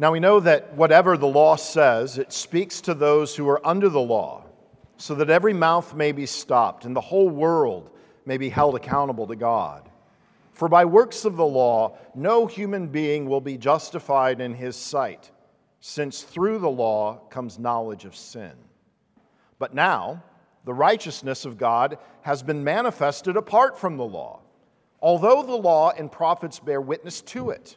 Now we know that whatever the law says, it speaks to those who are under the law, so that every mouth may be stopped and the whole world may be held accountable to God. For by works of the law, no human being will be justified in his sight, since through the law comes knowledge of sin. But now, the righteousness of God has been manifested apart from the law, although the law and prophets bear witness to it.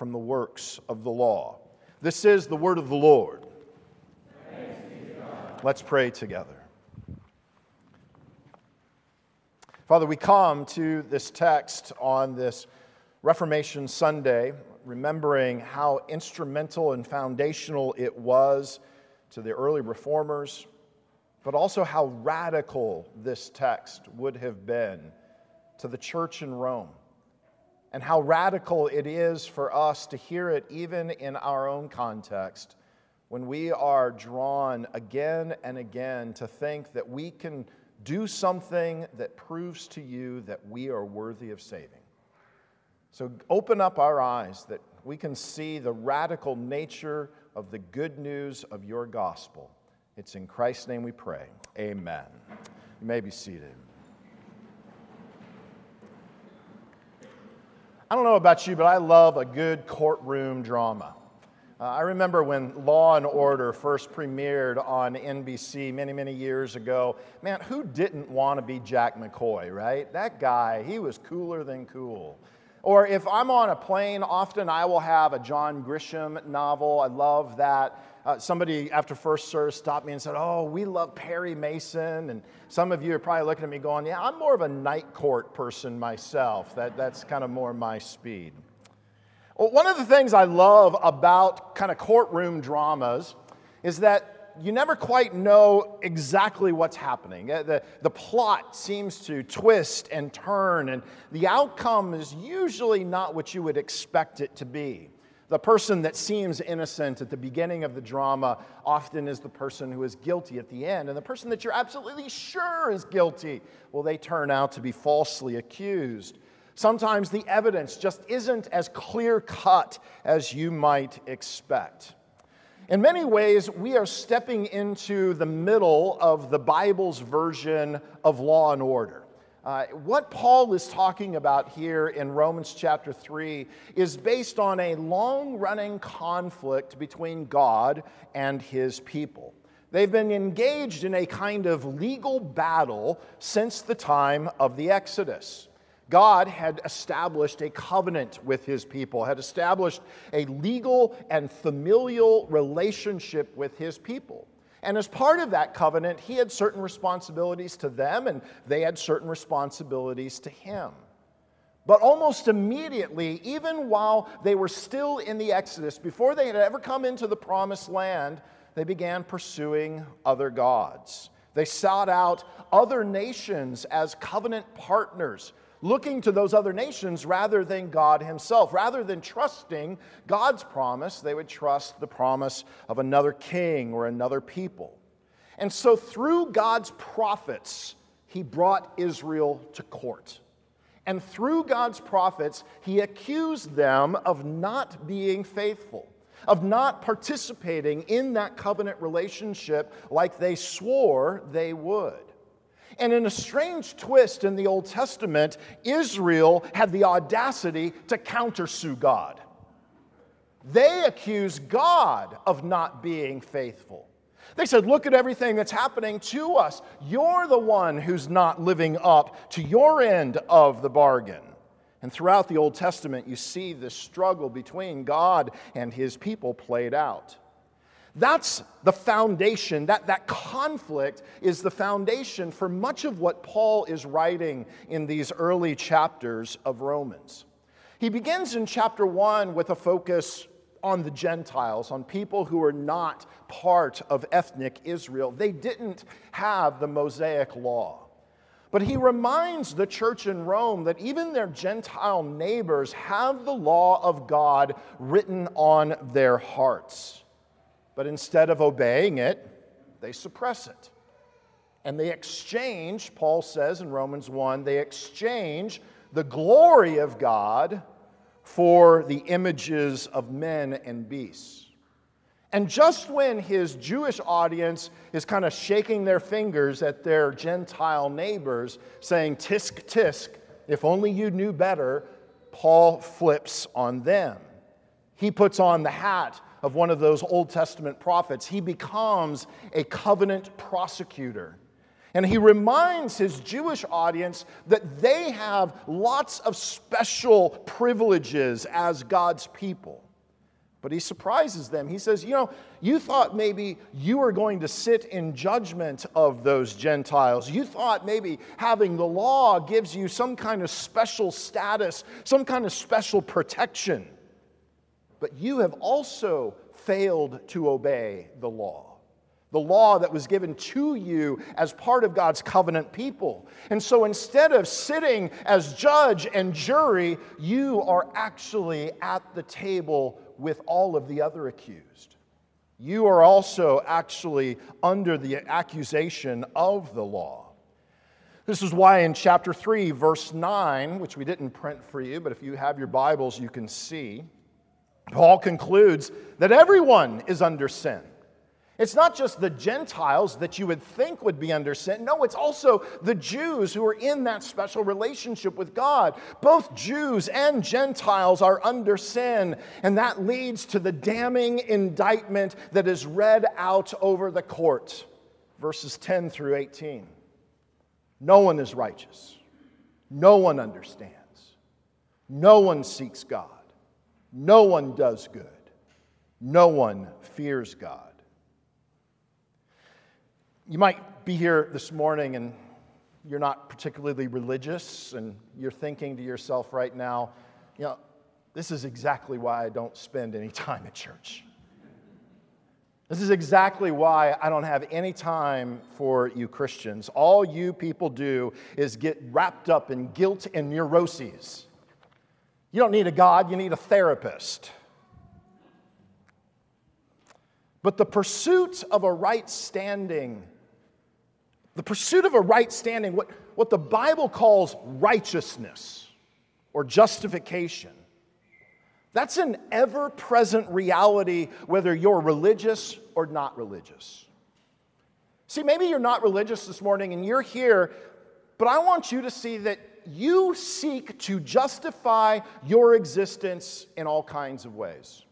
from the works of the law. This is the word of the Lord. Let's pray together. Father, we come to this text on this Reformation Sunday, remembering how instrumental and foundational it was to the early reformers, but also how radical this text would have been to the church in Rome, and how radical it is for us to hear it even in our own context when we are drawn again and again to think that we can do something that proves to you that we are worthy of saving. So open up our eyes that we can see the radical nature of the good news of your gospel. It's in Christ's name we pray. Amen. You may be seated. I don't know about you, but I love a good courtroom drama. Uh, I remember when Law and Order first premiered on NBC many, many years ago. Man, who didn't want to be Jack McCoy, right? That guy, he was cooler than cool. Or if I'm on a plane, often I will have a John Grisham novel. I love that. Uh, somebody after first service stopped me and said, Oh, we love Perry Mason. And some of you are probably looking at me going, Yeah, I'm more of a night court person myself. That, that's kind of more my speed. Well, one of the things I love about kind of courtroom dramas is that you never quite know exactly what's happening. Uh, the, the plot seems to twist and turn, and the outcome is usually not what you would expect it to be. The person that seems innocent at the beginning of the drama often is the person who is guilty at the end. And the person that you're absolutely sure is guilty, well, they turn out to be falsely accused. Sometimes the evidence just isn't as clear cut as you might expect. In many ways, we are stepping into the middle of the Bible's version of law and order. Uh, what Paul is talking about here in Romans chapter 3 is based on a long running conflict between God and his people. They've been engaged in a kind of legal battle since the time of the Exodus. God had established a covenant with his people, had established a legal and familial relationship with his people. And as part of that covenant, he had certain responsibilities to them, and they had certain responsibilities to him. But almost immediately, even while they were still in the Exodus, before they had ever come into the promised land, they began pursuing other gods. They sought out other nations as covenant partners looking to those other nations rather than God Himself. Rather than trusting God's promise, they would trust the promise of another king or another people. And so, through God's prophets, He brought Israel to court. And through God's prophets, He accused them of not being faithful of not participating in that covenant relationship like they swore they would. And in a strange twist in the Old Testament, Israel had the audacity to countersue God. They accused God of not being faithful. They said, Look at everything that's happening to us. You're the one who's not living up to your end of the bargain. And throughout the Old Testament, you see this struggle between God and his people played out. That's the foundation, that, that conflict is the foundation for much of what Paul is writing in these early chapters of Romans. He begins in chapter one with a focus on the Gentiles, on people who are not part of ethnic Israel. They didn't have the Mosaic law. But he reminds the church in Rome that even their Gentile neighbors have the law of God written on their hearts. But instead of obeying it, they suppress it. And they exchange, Paul says in Romans 1, they exchange the glory of God for the images of men and beasts. And just when his Jewish audience is kind of shaking their fingers at their Gentile neighbors, saying, Tisk, tisk, if only you knew better, Paul flips on them. He puts on the hat of one of those Old Testament prophets. He becomes a covenant prosecutor. And he reminds his Jewish audience that they have lots of special privileges as God's people. But he surprises them. He says, You know, you thought maybe you were going to sit in judgment of those Gentiles. You thought maybe having the law gives you some kind of special status, some kind of special protection. But you have also failed to obey the law the law that was given to you as part of God's covenant people. And so instead of sitting as judge and jury, you are actually at the table with all of the other accused. You are also actually under the accusation of the law. This is why in chapter 3, verse 9, which we didn't print for you, but if you have your Bibles, you can see, Paul concludes that everyone is under sin. It's not just the Gentiles that you would think would be under sin. No, it's also the Jews who are in that special relationship with God. Both Jews and Gentiles are under sin, and that leads to the damning indictment that is read out over the court. Verses 10 through 18. No one is righteous, no one understands, no one seeks God, no one does good, no one fears God. You might be here this morning and you're not particularly religious, and you're thinking to yourself right now, you know, this is exactly why I don't spend any time at church. This is exactly why I don't have any time for you Christians. All you people do is get wrapped up in guilt and neuroses. You don't need a God, you need a therapist. But the pursuit of a right standing the pursuit of a right standing, what, what the Bible calls righteousness or justification, that's an ever present reality whether you're religious or not religious. See, maybe you're not religious this morning and you're here, but I want you to see that you seek to justify your existence in all kinds of ways.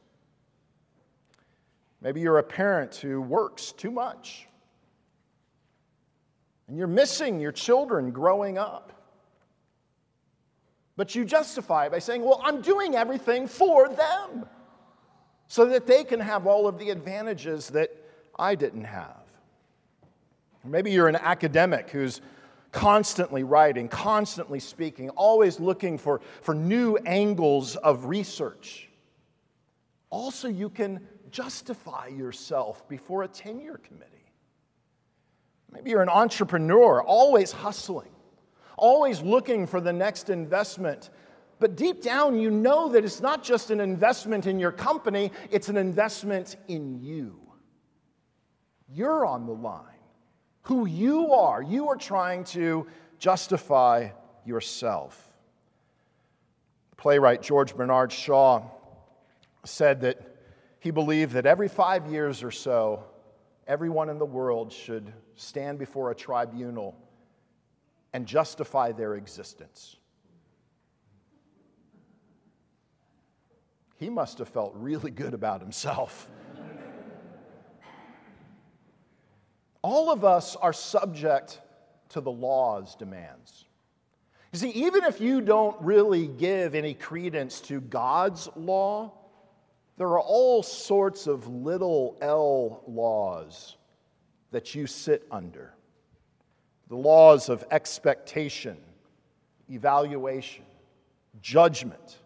Maybe you're a parent who works too much and you're missing your children growing up. But you justify it by saying, Well, I'm doing everything for them so that they can have all of the advantages that I didn't have. maybe you're an academic who's constantly writing, constantly speaking, always looking for, for new angles of research. Also, you can justify yourself before a tenure committee. Maybe you're an entrepreneur, always hustling, always looking for the next investment. But deep down, you know that it's not just an investment in your company, it's an investment in you. You're on the line. Who you are, you are trying to justify yourself. playwright George Bernard Shaw said that he believed that every five years or so, everyone in the world should stand before a tribunal and justify their existence. he must have felt really good about himself. All of us are subject to the law's demands. You see, even if you don't really give any credence to God's law, there are all sorts of little L laws that you sit under the laws of expectation, evaluation, judgment.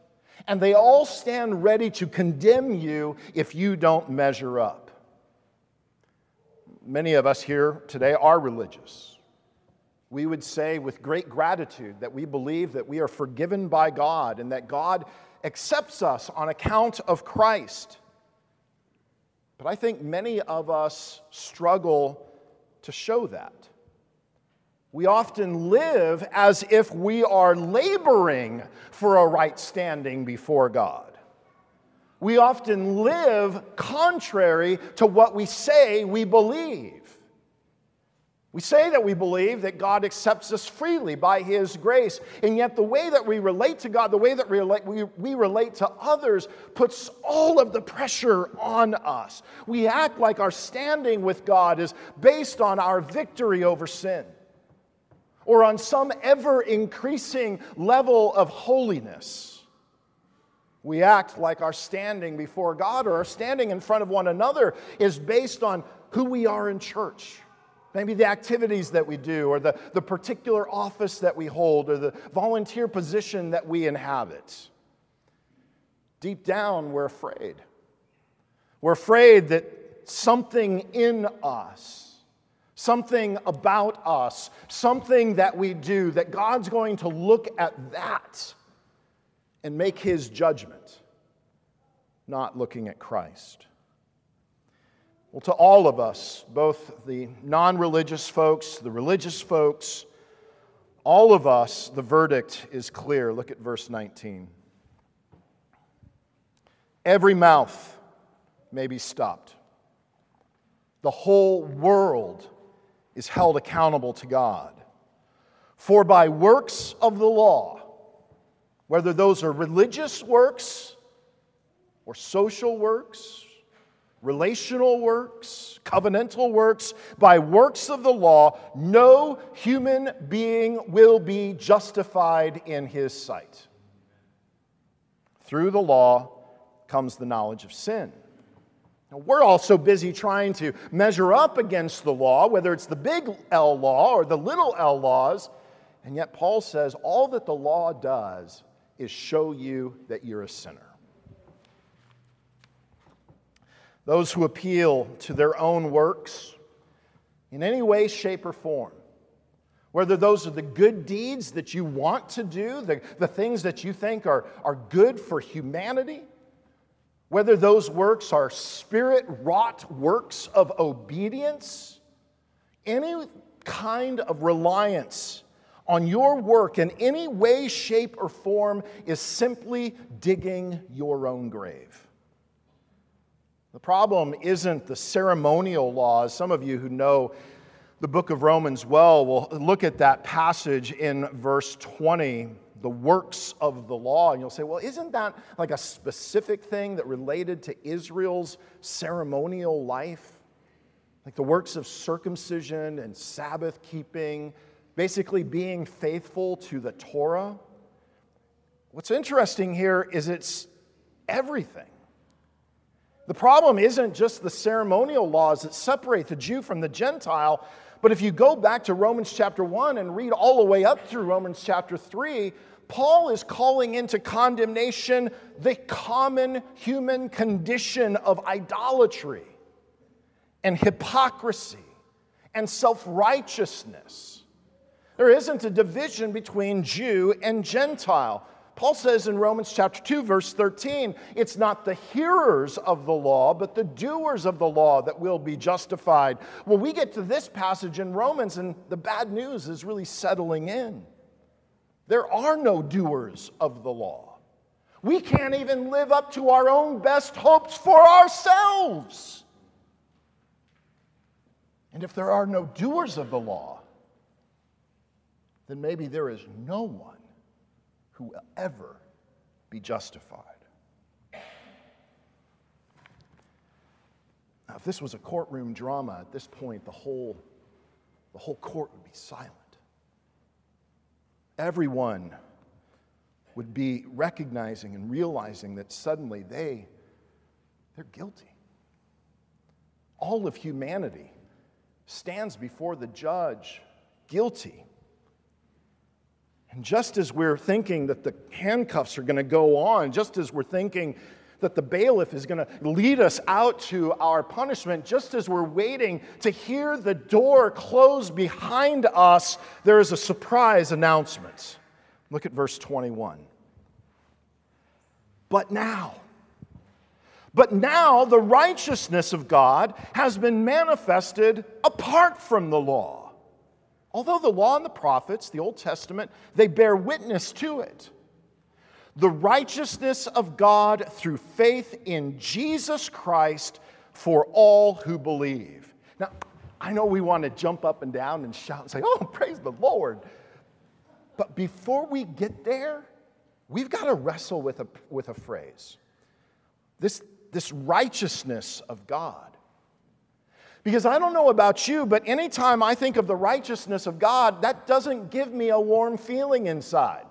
And they all stand ready to condemn you if you don't measure up. Many of us here today are religious we would say with great gratitude that we believe that we are forgiven by God and that God accepts us on account of Christ. But I think many of us struggle to show that. We often live as if we are laboring for a right standing before God. We often live contrary to what we say we believe. We say that we believe that God accepts us freely by His grace, and yet the way that we relate to God, the way that we relate, to others, puts all of the pressure on us. We act like our standing with God is based on our victory over sin or on some ever increasing level of holiness. We act like our standing before God or our standing in front of one another is based on who we are in church Maybe the activities that we do, or the, the particular office that we hold, or the volunteer position that we inhabit. Deep down, we're afraid. We're afraid that something in us, something about us, something that we do, that God's going to look at that and make his judgment, not looking at Christ. Well, to all of us, both the non religious folks, the religious folks, all of us, the verdict is clear. Look at verse 19. Every mouth may be stopped. The whole world is held accountable to God. For by works of the law, whether those are religious works or social works relational works, covenantal works, by works of the law, no human being will be justified in his sight. Through the law comes the knowledge of sin. Now, we're all so busy trying to measure up against the law, whether it's the big L law or the little l laws, and yet Paul says all that the law does is show you that you're a sinner. those who appeal to their own works in any way, shape, or form. Whether those are the good deeds that you want to do, the, the things that you think are, are good for humanity, whether those works are spirit wrought works of obedience, any kind of reliance on your work in any way, shape, or form is simply digging your own grave. The problem isn't the ceremonial laws. Some of you who know the book of Romans well will look at that passage in verse 20, the works of the law, and you'll say, well, isn't that like a specific thing that related to Israel's ceremonial life? Like the works of circumcision and Sabbath keeping, basically being faithful to the Torah? What's interesting here is it's everything. The problem isn't just the ceremonial laws that separate the Jew from the Gentile, but if you go back to Romans chapter 1 and read all the way up through Romans chapter 3, Paul is calling into condemnation the common human condition of idolatry and hypocrisy and self righteousness. There isn't a division between Jew and Gentile. Paul says in Romans chapter 2 verse 13, it's not the hearers of the law, but the doers of the law that will be justified. Well, we get to this passage in Romans and the bad news is really settling in. There are no doers of the law. We can't even live up to our own best hopes for ourselves. And if there are no doers of the law, then maybe there is no one who will ever be justified. Now, if this was a courtroom drama at this point, the whole, the whole court would be silent. Everyone would be recognizing and realizing that suddenly they, they're guilty. All of humanity stands before the judge guilty and just as we're thinking that the handcuffs are going to go on, just as we're thinking that the bailiff is going to lead us out to our punishment, just as we're waiting to hear the door close behind us, there is a surprise announcement. Look at verse 21. But now, but now the righteousness of God has been manifested apart from the law. Although the law and the prophets, the Old Testament, they bear witness to it. The righteousness of God through faith in Jesus Christ for all who believe. Now, I know we want to jump up and down and shout and say, Oh, praise the Lord. But before we get there, we've got to wrestle with a, with a phrase this, this righteousness of God. Because I don't know about you, but anytime I think of the righteousness of God, that doesn't give me a warm feeling inside.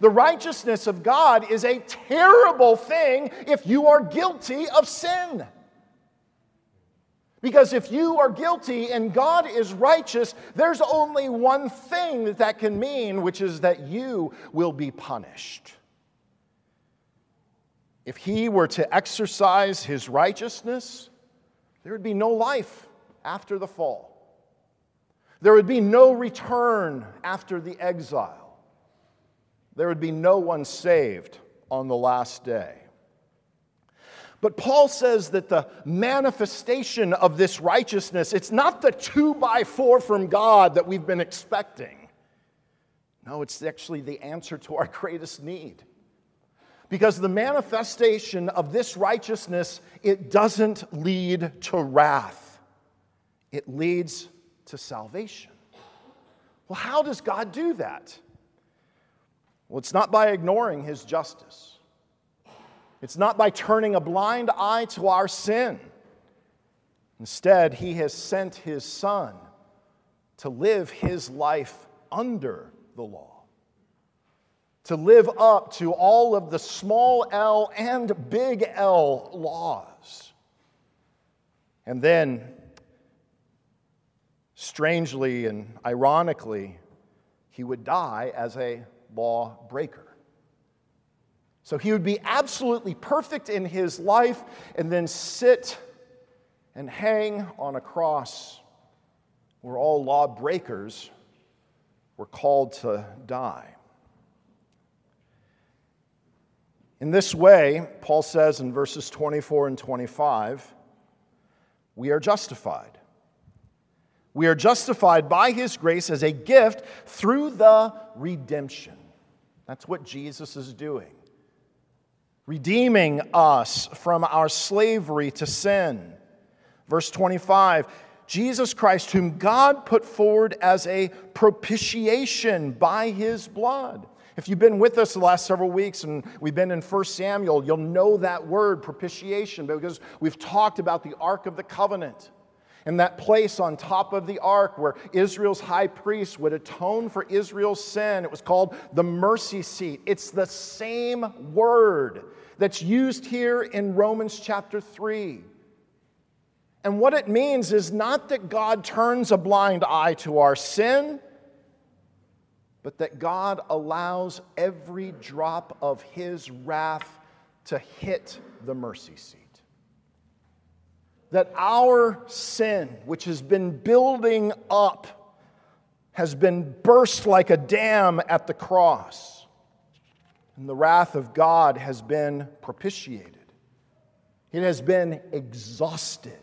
The righteousness of God is a terrible thing if you are guilty of sin. Because if you are guilty and God is righteous, there's only one thing that that can mean, which is that you will be punished. If he were to exercise his righteousness, there would be no life after the fall. There would be no return after the exile. There would be no one saved on the last day. But Paul says that the manifestation of this righteousness, it's not the two by four from God that we've been expecting. No, it's actually the answer to our greatest need. Because the manifestation of this righteousness, it doesn't lead to wrath. It leads to salvation. Well, how does God do that? Well, it's not by ignoring his justice. It's not by turning a blind eye to our sin. Instead, he has sent his son to live his life under the law, to live up to all of the small l and big L laws. And then, strangely and ironically, he would die as a lawbreaker. So he would be absolutely perfect in his life and then sit and hang on a cross where all lawbreakers were called to die. In this way, Paul says in verses 24 and 25, we are justified. We are justified by his grace as a gift through the redemption. That's what Jesus is doing redeeming us from our slavery to sin. Verse 25 Jesus Christ, whom God put forward as a propitiation by his blood. If you've been with us the last several weeks and we've been in 1 Samuel, you'll know that word, propitiation, because we've talked about the Ark of the Covenant and that place on top of the ark where Israel's high priest would atone for Israel's sin. It was called the mercy seat. It's the same word that's used here in Romans chapter 3. And what it means is not that God turns a blind eye to our sin, but that God allows every drop of his wrath to hit the mercy seat that our sin, which has been building up, has been burst like a dam at the cross. And the wrath of God has been propitiated. It has been exhausted.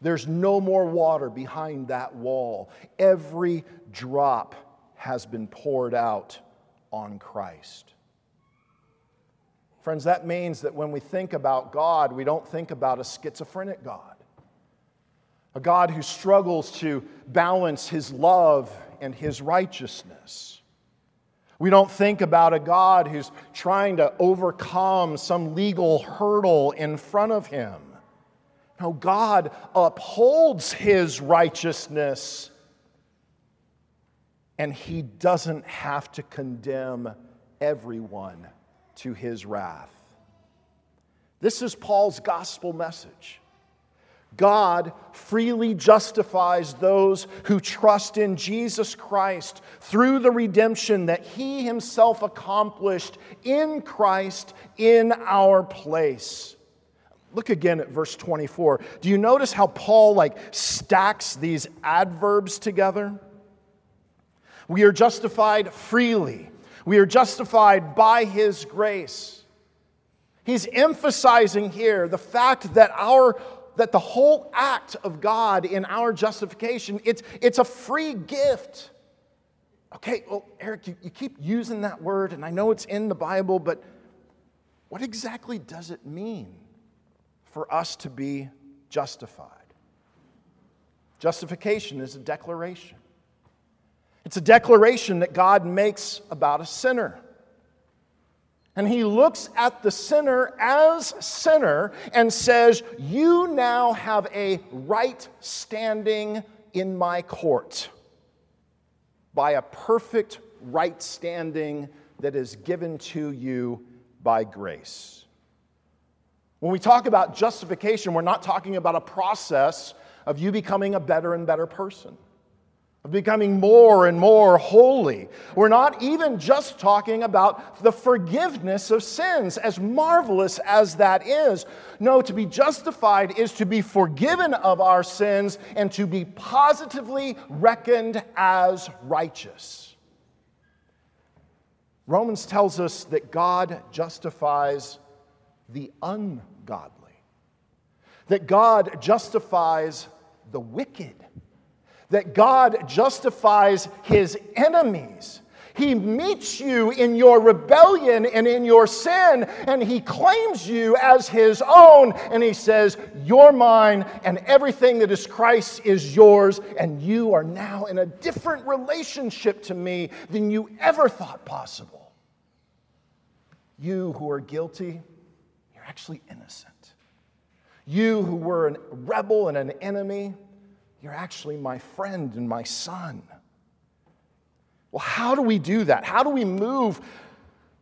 There's no more water behind that wall. Every drop has been poured out on Christ. Friends, that means that when we think about God, we don't think about a schizophrenic God, a God who struggles to balance his love and his righteousness. We don't think about a God who's trying to overcome some legal hurdle in front of him. No, God upholds his righteousness, and he doesn't have to condemn everyone to his wrath. This is Paul's gospel message. God freely justifies those who trust in Jesus Christ through the redemption that He Himself accomplished in Christ in our place. Look again at verse 24. Do you notice how Paul like stacks these adverbs together? We are justified freely. We are justified by his grace. He's emphasizing here the fact that our that the whole act of God in our justification, it's, it's a free gift. Okay, well, Eric, you, you keep using that word, and I know it's in the Bible, but what exactly does it mean for us to be justified? Justification is a declaration. It's a declaration that God makes about a sinner. And he looks at the sinner as sinner and says, You now have a right standing in my court by a perfect right standing that is given to you by grace. When we talk about justification, we're not talking about a process of you becoming a better and better person of becoming more and more holy. We're not even just talking about the forgiveness of sins, as marvelous as that is. No, to be justified is to be forgiven of our sins and to be positively reckoned as righteous. Romans tells us that God justifies the ungodly, that God justifies the wicked that God justifies his enemies. He meets you in your rebellion and in your sin, and he claims you as his own. And he says, You're mine, and everything that is Christ is yours, and you are now in a different relationship to me than you ever thought possible. You who are guilty, you're actually innocent. You who were a rebel and an enemy, you're actually my friend and my son. Well, how do we do that? How do we move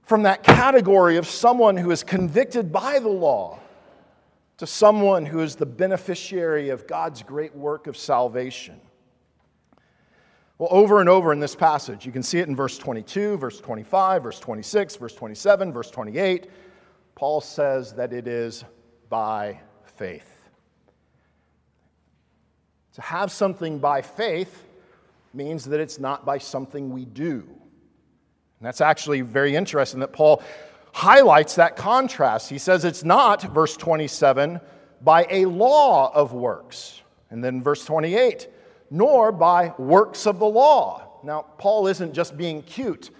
from that category of someone who is convicted by the law to someone who is the beneficiary of God's great work of salvation? Well, over and over in this passage, you can see it in verse 22, verse 25, verse 26, verse 27, verse 28. Paul says that it is by faith. To have something by faith means that it's not by something we do. And that's actually very interesting that Paul highlights that contrast. He says it's not, verse 27, by a law of works. And then verse 28, nor by works of the law. Now, Paul isn't just being cute,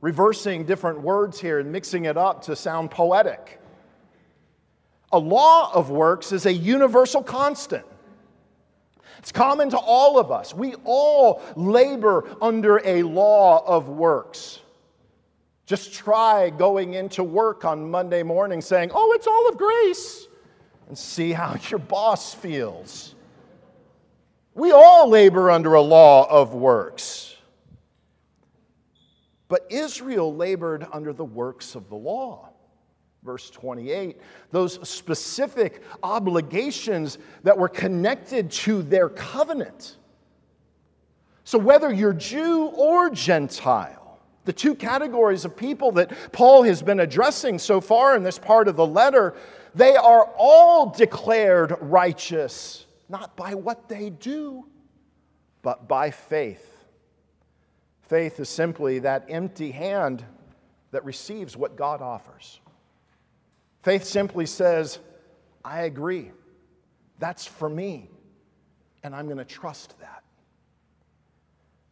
reversing different words here and mixing it up to sound poetic. A law of works is a universal constant. It's common to all of us. We all labor under a law of works. Just try going into work on Monday morning saying, Oh, it's all of grace, and see how your boss feels. We all labor under a law of works. But Israel labored under the works of the law verse 28, those specific obligations that were connected to their covenant. So, whether you're Jew or Gentile, the two categories of people that Paul has been addressing so far in this part of the letter, they are all declared righteous, not by what they do, but by faith. Faith is simply that empty hand that receives what God offers. Faith simply says, I agree. That's for me. And I'm going to trust that.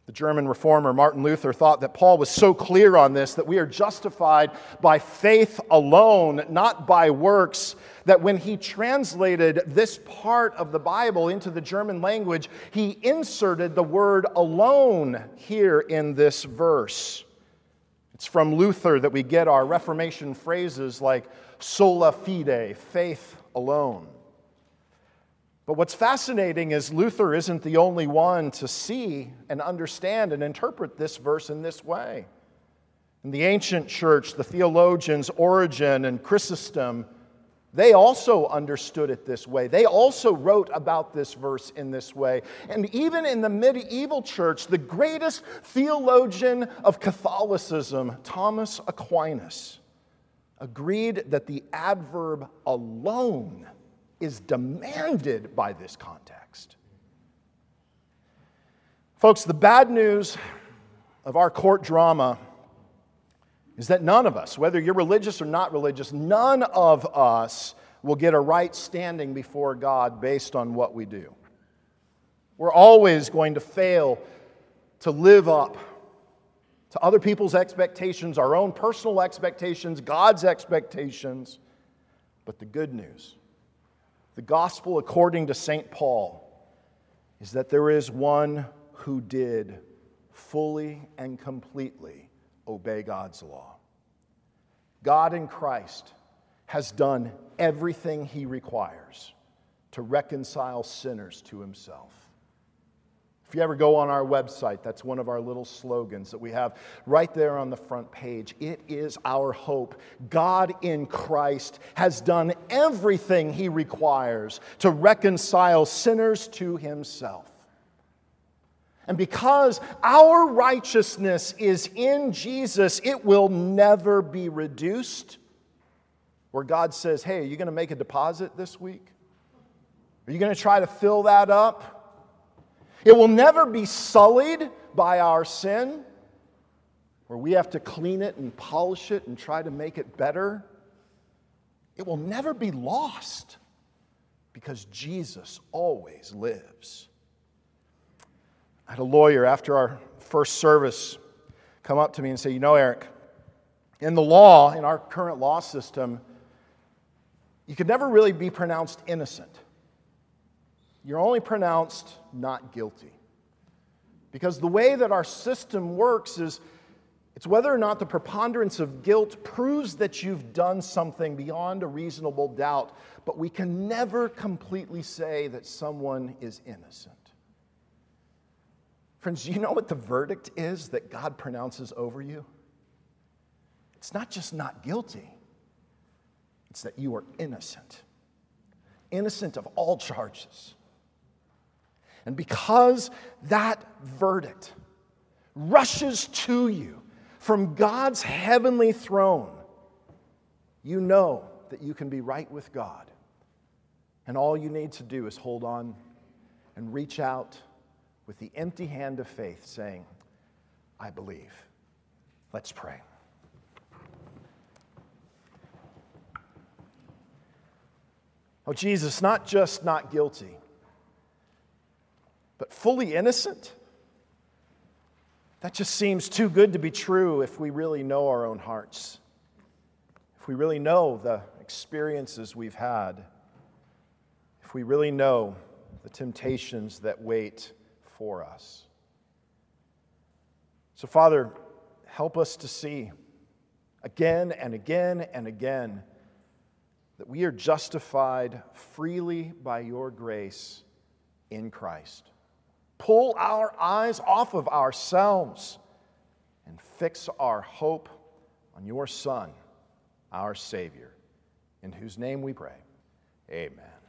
The German reformer Martin Luther thought that Paul was so clear on this that we are justified by faith alone, not by works, that when he translated this part of the Bible into the German language, he inserted the word alone here in this verse. It's from Luther that we get our Reformation phrases like sola fide, faith alone. But what's fascinating is Luther isn't the only one to see and understand and interpret this verse in this way. In the ancient church, the theologians Origen and Chrysostom, they also understood it this way. They also wrote about this verse in this way. And even in the medieval church, the greatest theologian of Catholicism, Thomas Aquinas, agreed that the adverb alone is demanded by this context. Folks, the bad news of our court drama is that none of us, whether you're religious or not religious, none of us will get a right standing before God based on what we do. We're always going to fail to live up to other people's expectations, our own personal expectations, God's expectations. But the good news, the gospel according to St. Paul, is that there is one who did fully and completely obey God's law. God in Christ has done everything he requires to reconcile sinners to himself. If you ever go on our website, that's one of our little slogans that we have right there on the front page. It is our hope. God in Christ has done everything he requires to reconcile sinners to himself. And because our righteousness is in Jesus, it will never be reduced. Where God says, Hey, are you going to make a deposit this week? Are you going to try to fill that up? It will never be sullied by our sin, where we have to clean it and polish it and try to make it better. It will never be lost because Jesus always lives. I had a lawyer after our first service come up to me and say, You know, Eric, in the law, in our current law system, you could never really be pronounced innocent. You're only pronounced not guilty. Because the way that our system works is it's whether or not the preponderance of guilt proves that you've done something beyond a reasonable doubt, but we can never completely say that someone is innocent. Friends, do you know what the verdict is that God pronounces over you? It's not just not guilty, it's that you are innocent. Innocent of all charges. And because that verdict rushes to you from God's heavenly throne, you know that you can be right with God. And all you need to do is hold on and reach out with the empty hand of faith, saying, I believe. Let's pray. Oh, Jesus, not just not guilty, but fully innocent? That just seems too good to be true if we really know our own hearts, if we really know the experiences we've had, if we really know the temptations that wait for us. So, Father, help us to see again and again and again that we are justified freely by your grace in Christ. Pull our eyes off of ourselves and fix our hope on your Son, our Savior, in whose name we pray. Amen.